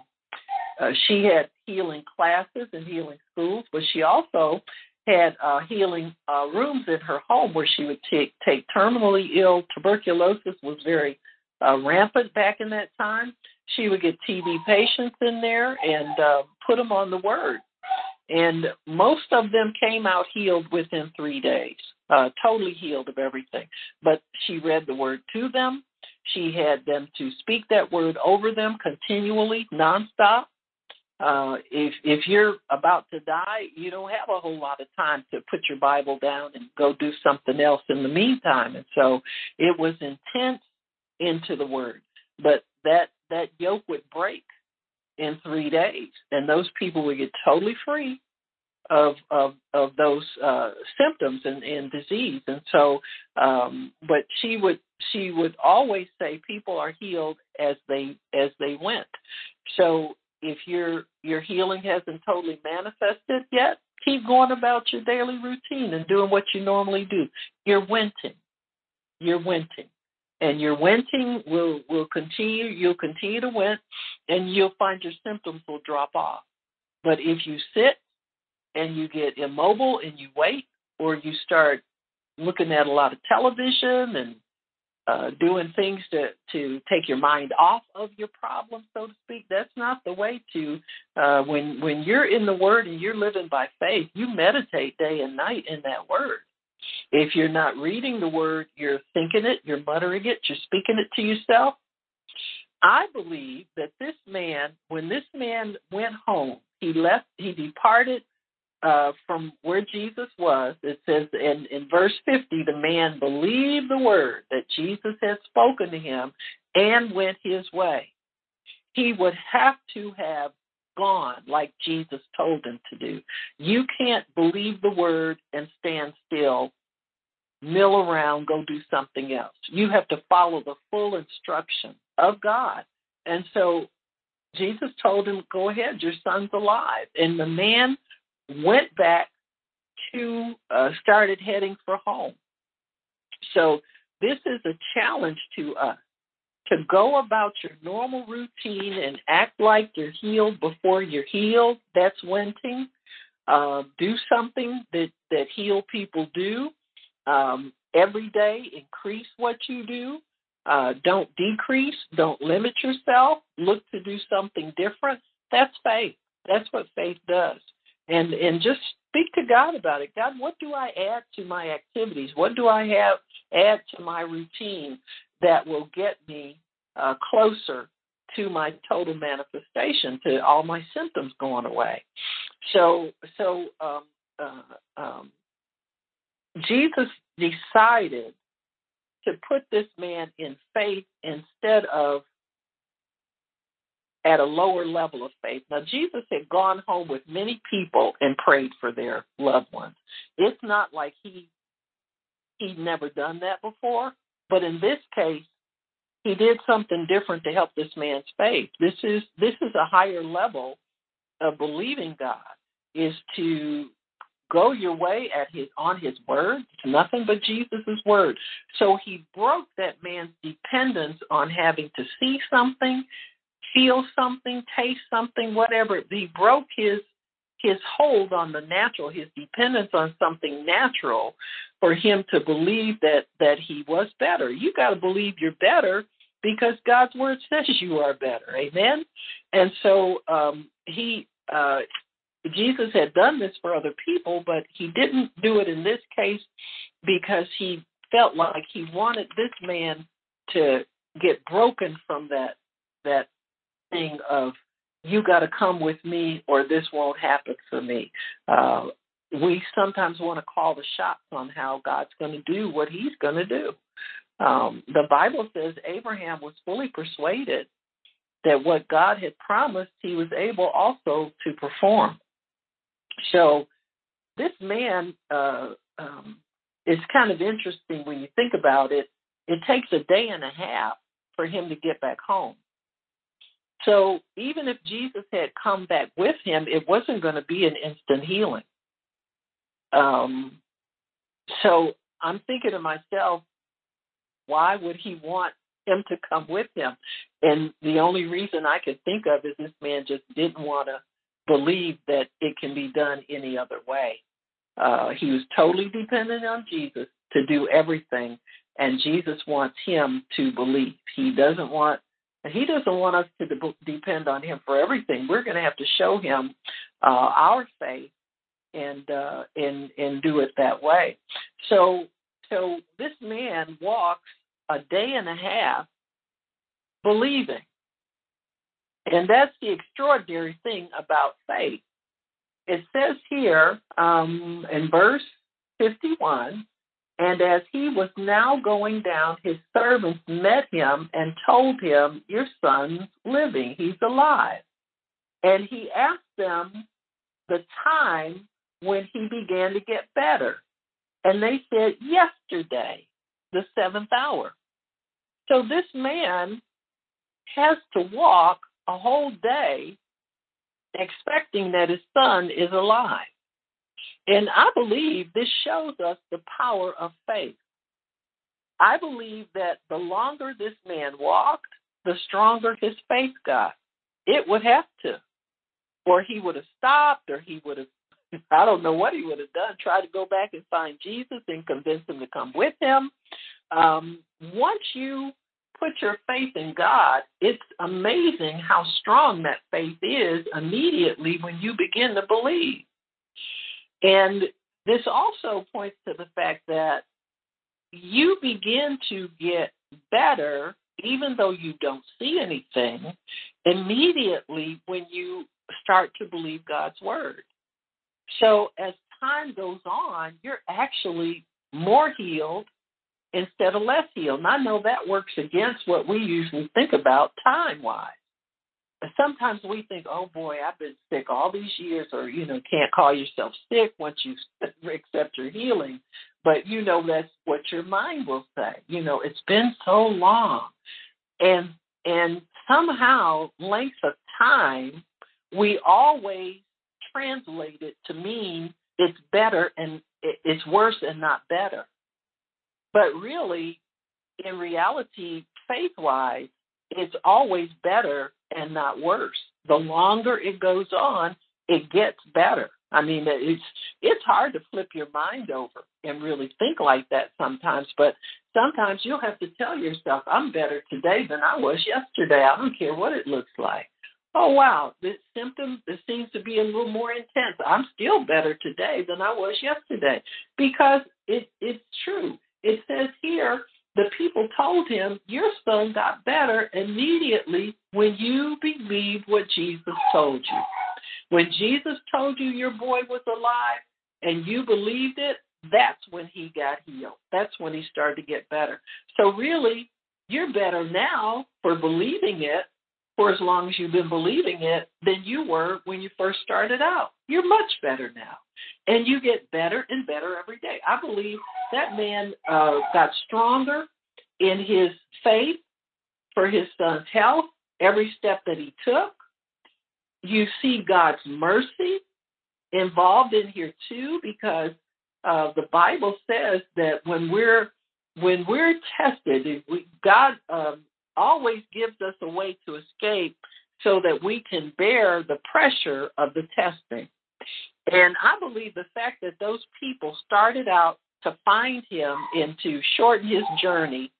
uh, she had healing classes and healing schools, but she also had uh, healing uh, rooms in her home where she would take take terminally ill. Tuberculosis was very uh, rampant back in that time. She would get TB patients in there and uh, put them on the word and most of them came out healed within three days, uh, totally healed of everything. But she read the word to them. She had them to speak that word over them continually, nonstop. Uh, if if you're about to die, you don't have a whole lot of time to put your Bible down and go do something else in the meantime. And so it was intense into the word. But that that yoke would break in three days, and those people would get totally free of of of those uh, symptoms and, and disease. And so, um, but she would she would always say people are healed as they as they went. So if your your healing hasn't totally manifested yet, keep going about your daily routine and doing what you normally do. You're winting. You're winting. And your winting will will continue. You'll continue to wint, and you'll find your symptoms will drop off. But if you sit and you get immobile and you wait, or you start looking at a lot of television and uh, doing things to to take your mind off of your problem, so to speak. That's not the way to. Uh, when when you're in the Word and you're living by faith, you meditate day and night in that Word. If you're not reading the Word, you're thinking it, you're muttering it, you're speaking it to yourself. I believe that this man, when this man went home, he left, he departed uh, from where Jesus was, it says in, in verse 50, the man believed the word that Jesus had spoken to him and went his way. He would have to have gone like Jesus told him to do. You can't believe the word and stand still, mill around, go do something else. You have to follow the full instruction of God. And so Jesus told him, Go ahead, your son's alive. And the man went back to uh, started heading for home. So this is a challenge to us to go about your normal routine and act like you're healed before you're healed. That's winting. Uh, do something that that healed people do. Um, every day, increase what you do. Uh, don't decrease. Don't limit yourself. Look to do something different. That's faith. That's what faith does and and just speak to God about it. God, what do I add to my activities? What do I have add to my routine that will get me uh, closer to my total manifestation, to all my symptoms going away? So so um, uh, um, Jesus decided to put this man in faith instead of at a lower level of faith. Now, Jesus had gone home with many people and prayed for their loved ones. It's not like he he'd never done that before, but in this case, he did something different to help this man's faith. This is this is a higher level of believing God is to go your way at his on his word. It's nothing but Jesus' word. So he broke that man's dependence on having to see something feel something, taste something, whatever. He broke his his hold on the natural, his dependence on something natural for him to believe that that he was better. You got to believe you're better because God's word says you are better. Amen. And so um, he uh, Jesus had done this for other people, but he didn't do it in this case because he felt like he wanted this man to get broken from that that thing of you got to come with me or this won't happen for me. Uh, we sometimes want to call the shots on how God's going to do what He's going to do. Um, the Bible says Abraham was fully persuaded that what God had promised, he was able also to perform. So this man uh, um, is kind of interesting when you think about it. It takes a day and a half for him to get back home. So even if Jesus had come back with him, it wasn't going to be an instant healing. Um, so I'm thinking to myself, why would he want him to come with him? And the only reason I could think of is this man just didn't want to believe that it can be done any other way. Uh, he was totally dependent on Jesus to do everything, and Jesus wants him to believe. He doesn't want he doesn't want us to de- depend on him for everything. We're going to have to show him uh, our faith and uh, and and do it that way. So so this man walks a day and a half believing, and that's the extraordinary thing about faith. It says here um, in verse fifty-one And as he was now going down, his servants met him and told him, Your son's living, he's alive. And he asked them the time when he began to get better. And they said, Yesterday, the seventh hour. So this man has to walk a whole day expecting that his son is alive. And I believe this shows us the power of faith. I believe that the longer this man walked, the stronger his faith got. It would have to. Or he would have stopped, or he would have, I don't know what he would have done, try to go back and find Jesus and convince him to come with him. Um, once you put your faith in God, it's amazing how strong that faith is immediately when you begin to believe. And this also points to the fact that you begin to get better, even though you don't see anything, immediately when you start to believe God's word. So as time goes on, you're actually more healed instead of less healed. And I know that works against what we usually think about time wise. Sometimes we think, oh boy, I've been sick all these years, or you know, can't call yourself sick once you accept your healing. But you know, that's what your mind will say. You know, it's been so long, and and somehow length of time, we always translate it to mean it's better and it's worse and not better. But really, in reality, faith wise, it's always better and not worse. The longer it goes on, it gets better. I mean, it's it's hard to flip your mind over and really think like that sometimes. But sometimes you'll have to tell yourself, "I'm better today than I was yesterday. I don't care what it looks like." Oh wow, this symptom this seems to be a little more intense. I'm still better today than I was yesterday because it it's true. It says here the people told him, Your son got better immediately when you believed what Jesus told you. When Jesus told you your boy was alive and you believed it, that's when he got healed. That's when he started to get better. So, really, you're better now for believing it for as long as you've been believing it than you were when you first started out. You're much better now. And you get better and better every day. I believe that man uh, got stronger in his faith for his son's health every step that he took. You see God's mercy involved in here too, because uh, the Bible says that when we're when we're tested, we, God um, always gives us a way to escape so that we can bear the pressure of the testing. And I believe the fact that those people started out to find him and to shorten his journey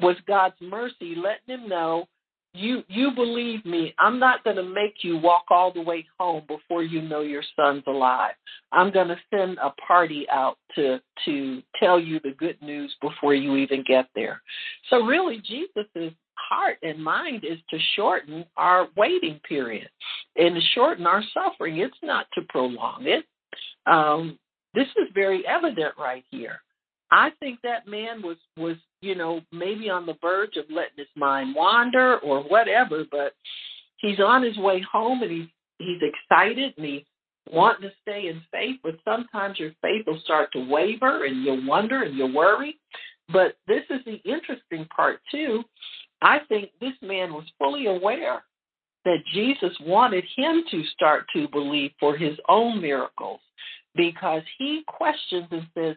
was God's mercy, letting him know, you you believe me, I'm not going to make you walk all the way home before you know your son's alive. I'm going to send a party out to to tell you the good news before you even get there. So really, Jesus' heart and mind is to shorten our waiting period and to shorten our suffering. It's not to prolong it. Um, this is very evident right here. I think that man was was you know maybe on the verge of letting his mind wander or whatever, but he's on his way home and he's he's excited and he's wanting to stay in faith. But sometimes your faith will start to waver and you'll wonder and you'll worry. But this is the interesting part too. I think this man was fully aware that Jesus wanted him to start to believe for his own miracles because he questions and says,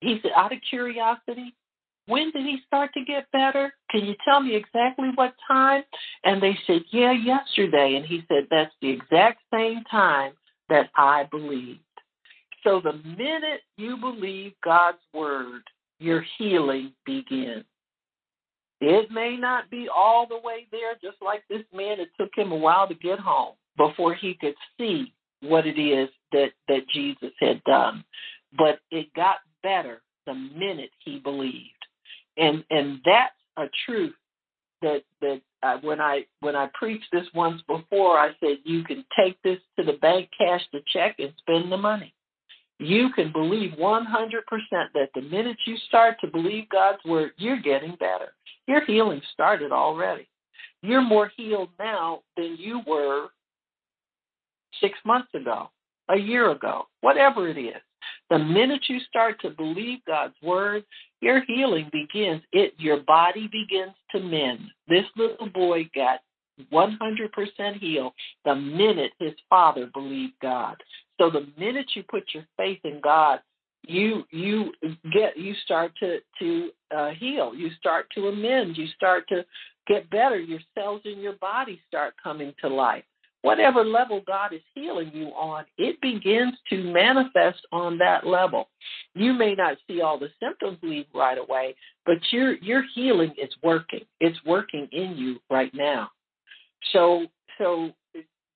he said, out of curiosity, when did he start to get better? Can you tell me exactly what time? And they said, yeah, yesterday. And he said, that's the exact same time that I believed. So the minute you believe God's word, your healing begins. It may not be all the way there, just like this man. It took him a while to get home before he could see what it is that, that Jesus had done. But it got better the minute he believed. And and that's a truth that that uh, when I when I preached this once before, I said you can take this to the bank, cash the check, and spend the money. You can believe 100% that the minute you start to believe God's word, you're getting better. Your healing started already. You're more healed now than you were six months ago, a year ago, whatever it is. The minute you start to believe God's word, your healing begins. It your body begins to mend. This little boy got 100% healed the minute his father believed God. So the minute you put your faith in God, you you get you start to to uh, heal. You start to amend. You start to get better. Your cells in your body start coming to life. Whatever level God is healing you on, it begins to manifest on that level. You may not see all the symptoms leave right away, but your your healing is working. It's working in you right now. So so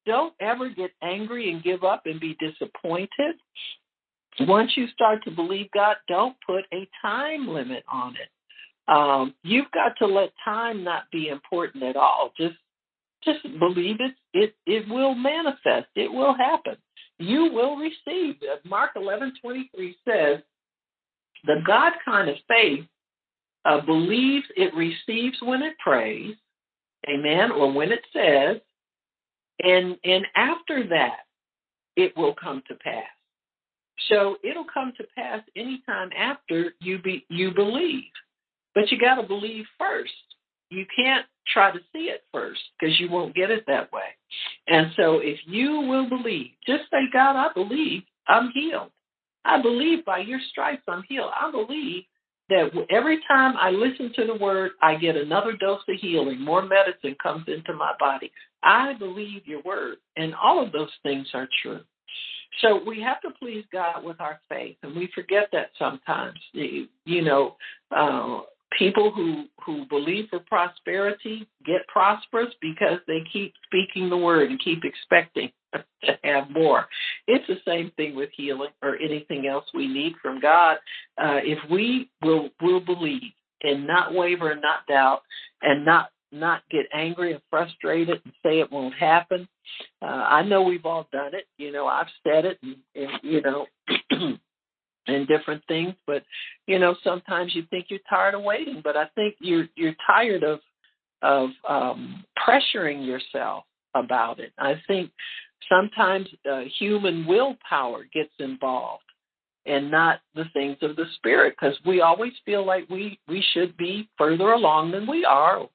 don't ever get angry and give up and be disappointed. Once you start to believe God, don't put a time limit on it. Um, you've got to let time not be important at all. Just just believe it. It it will manifest. It will happen. You will receive. Mark eleven twenty three says, the God kind of faith uh, believes it receives when it prays, amen, or when it says, and and after that, it will come to pass. So it'll come to pass anytime after you be you believe. But you got to believe first. You can't try to see it first because you won't get it that way. And so if you will believe, just say, God, I believe I'm healed. I believe by your stripes I'm healed. I believe that every time I listen to the word, I get another dose of healing. More medicine comes into my body. I believe your word. And all of those things are true. So we have to please God with our faith, and we forget that sometimes. You know, uh, people who who believe for prosperity get prosperous because they keep speaking the word and keep expecting to have more. It's the same thing with healing or anything else we need from God. Uh, if we will will believe and not waver and not doubt and not not get angry and frustrated and say it won't happen. Uh, I know we've all done it. You know, I've said it, and, and you know, and different things. But you know, sometimes you think you're tired of waiting, but I think you're you're tired of of um, pressuring yourself about it. I think sometimes uh, human willpower gets involved and not the things of the spirit because we always feel like we we should be further along than we are.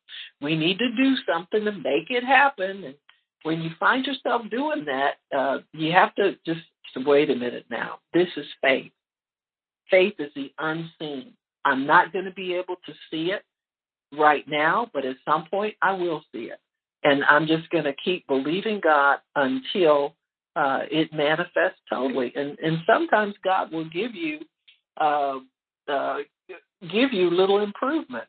We need to do something to make it happen. And when you find yourself doing that uh you have to just wait a minute now. This is faith. Faith is the unseen. I'm not going to be able to see it right now but at some point i will see it. And i'm just going to keep believing god until uh, it manifests totally. And and sometimes God will give you uh, uh, give you little improvement.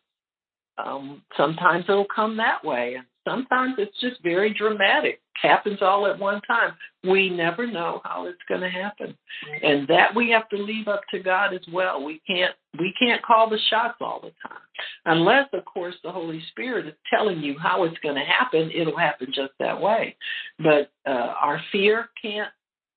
Um, sometimes it'll come that way, and sometimes it's just very dramatic. Happens all at one time. We never know how it's going to happen, and that we have to leave up to God as well. We can't we can't call the shots all the time, unless of course the Holy Spirit is telling you how it's going to happen. It'll happen just that way. But uh, our fear can't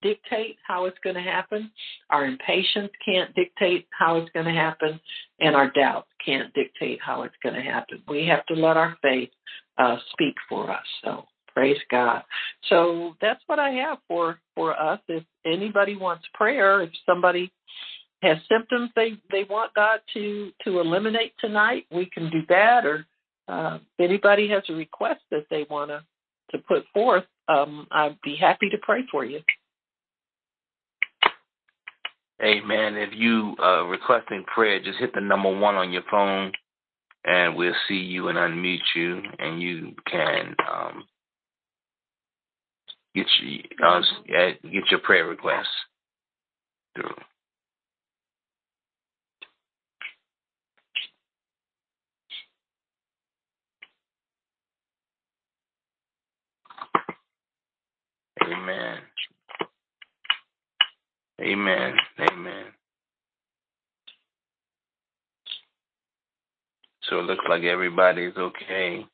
dictate how it's going to happen. Our impatience can't dictate how it's going to happen, and our doubts can't dictate how it's going to happen. We have to let our faith uh, speak for us. So praise God. So that's what I have for for us. If anybody wants prayer, if somebody has symptoms they they want God to to eliminate tonight, we can do that. Or uh, if anybody has a request that they want to to put forth, um, I'd be happy to pray for you. Amen. If you uh requesting prayer, just hit the number one on your phone and we'll see you and unmute you and you can um get your uh, get your prayer requests through. Amen. Amen. Amen. So it looks like everybody's okay.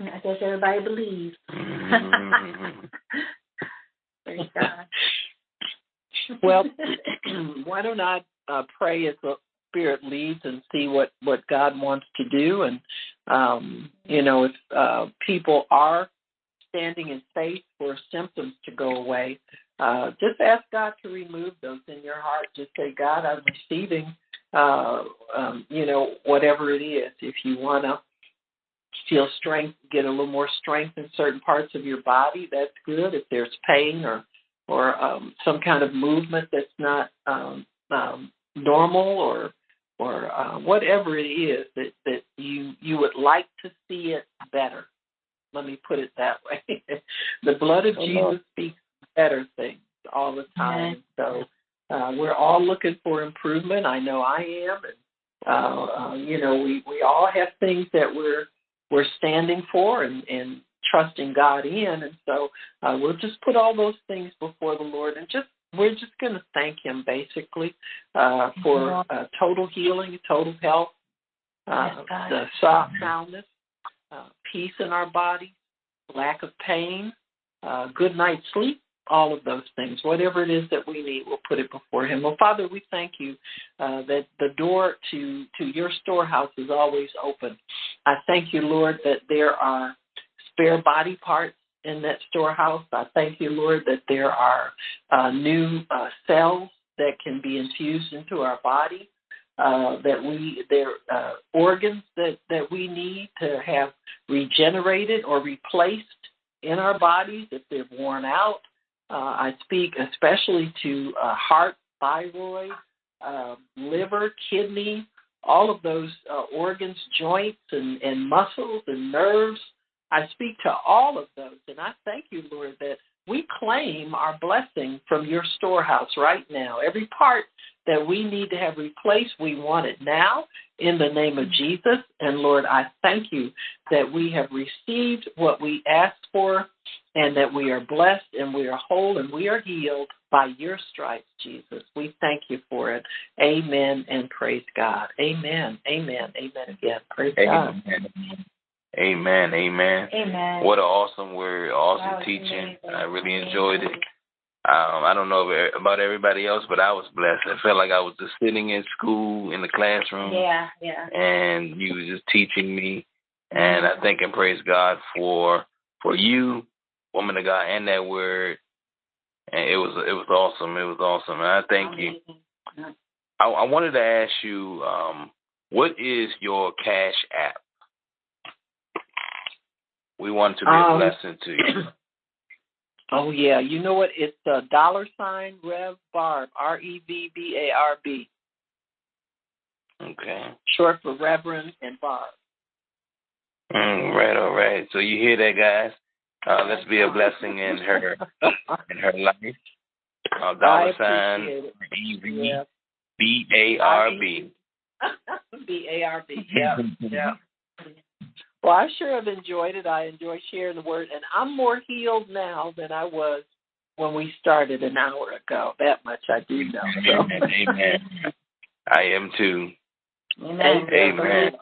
I guess everybody believes. Mm-hmm. Praise God. Well, why don't I uh, pray as the Spirit leads and see what what God wants to do, and um, you know if uh, people are standing in faith for symptoms to go away, uh, just ask God to remove those in your heart. Just say, God, I'm receiving, uh, um, you know, whatever it is. If you want to feel strength, get a little more strength in certain parts of your body, that's good. If there's pain or or um, some kind of movement that's not um, um, normal or or uh, whatever it is that that you you would like to see it better. Let me put it that way. the blood of Jesus speaks better things all the time. So uh, we're all looking for improvement. I know I am, and uh, uh, you know we we all have things that we're we're standing for and and trusting God in, and so uh, we'll just put all those things before the Lord and just we're just going to thank Him basically uh, for uh, total healing, total health, uh, the soft soundness, uh, peace in our body, lack of pain, uh, good night's sleep, all of those things. Whatever it is that we need, we'll put it before Him. Well, Father, we thank you uh, that the door to to your storehouse is always open. I thank you, Lord, that there are spare body parts in that storehouse. I thank you, Lord, that there are uh, new uh, cells that can be infused into our body. Uh, that we there uh, organs that that we need to have regenerated or replaced in our bodies if they're worn out. Uh, I speak especially to uh, heart, thyroid, uh, liver, kidney, all of those uh, organs, joints, and, and muscles and nerves. I speak to all of those, and I thank you, Lord, that we claim our blessing from your storehouse right now. Every part that we need to have replaced, we want it now in the name of Jesus. And Lord, I thank you that we have received what we asked for and that we are blessed and we are whole and we are healed by your stripes, Jesus. We thank you for it. Amen and praise God. Amen. Amen. Amen again. Praise Amen. God. Amen. Amen. Amen. Amen. What an awesome word, awesome teaching. amazing. I really enjoyed it. Um, I don't know about everybody else, but I was blessed. I felt like I was just sitting in school in the classroom, Yeah, yeah. and you was just teaching me. And I thank and praise God for for you, woman of God, and that word. And it was it was awesome. It was awesome. And I thank you. I, I wanted to ask you, um, what is your cash app? We want to be a Um, blessing to you. Oh yeah, you know what? It's a dollar sign Rev Barb, R E V B A R B, Okay. short for Reverend and Barb. Mm, right, all right. So you hear that, guys? Uh, let's be a blessing in her in her life. Uh, dollar sign. E V. B A R B. B A R B. Yeah, yeah. Well, I sure have enjoyed it. I enjoy sharing the word, and I'm more healed now than I was when we started an hour ago. That much I do know. So. Amen. Amen. I am too. Amen. Amen.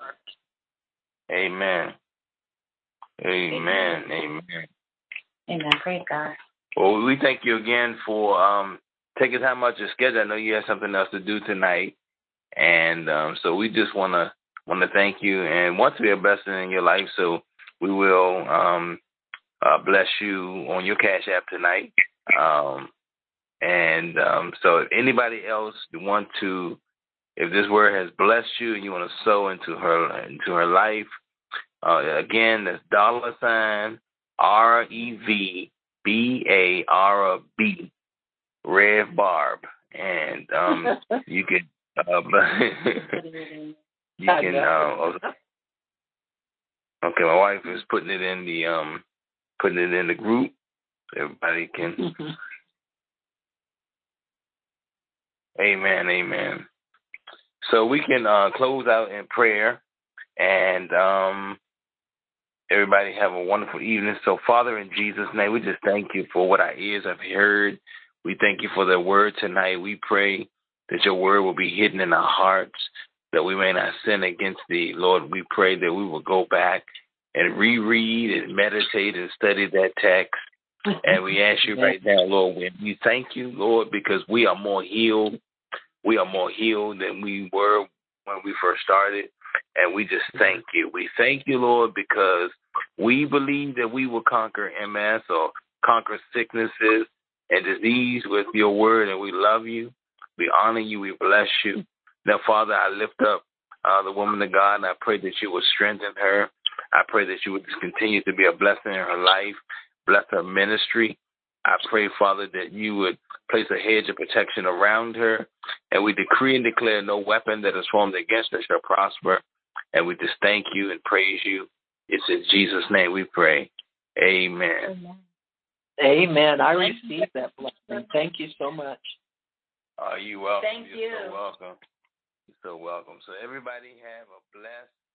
Amen. Amen. Amen. Amen. Praise God. Well, we thank you again for um, taking time out of your schedule. I know you have something else to do tonight, and um, so we just want to want to thank you and want to be a blessing in your life. So we will um, uh, bless you on your Cash App tonight. Um, and um, so if anybody else want to, if this word has blessed you and you want to sow into her into her life, uh, again, that's dollar sign R E V B A R B, Rev Barb, and um, you can uh, you can uh, okay. My wife is putting it in the um putting it in the group. So everybody can. Amen. Amen. So we can uh, close out in prayer, and um, everybody have a wonderful evening. So, Father, in Jesus' name, we just thank you for what our ears have heard. We thank you for the word tonight. We pray that your word will be hidden in our hearts, that we may not sin against thee. Lord, we pray that we will go back and reread and meditate and study that text And we ask you right now, Lord, we thank you, Lord, because we are more healed. We are more healed than we were when we first started. And we just thank you. We thank you, Lord, because we believe that we will conquer MS or conquer sicknesses and disease with your word. And we love you. We honor you. We bless you. Now, Father, I lift up uh, the woman of God, and I pray that you will strengthen her. I pray that you would continue to be a blessing in her life, bless her ministry. I pray, Father, that you would place a hedge of protection around her. And we decree and declare no weapon that is formed against her shall prosper. And we just thank you and praise you. It's in Jesus' name we pray. Amen. Amen. I receive that blessing. Thank you so much. Are you welcome? Thank You're you. so welcome. You're so welcome. So everybody have a blessed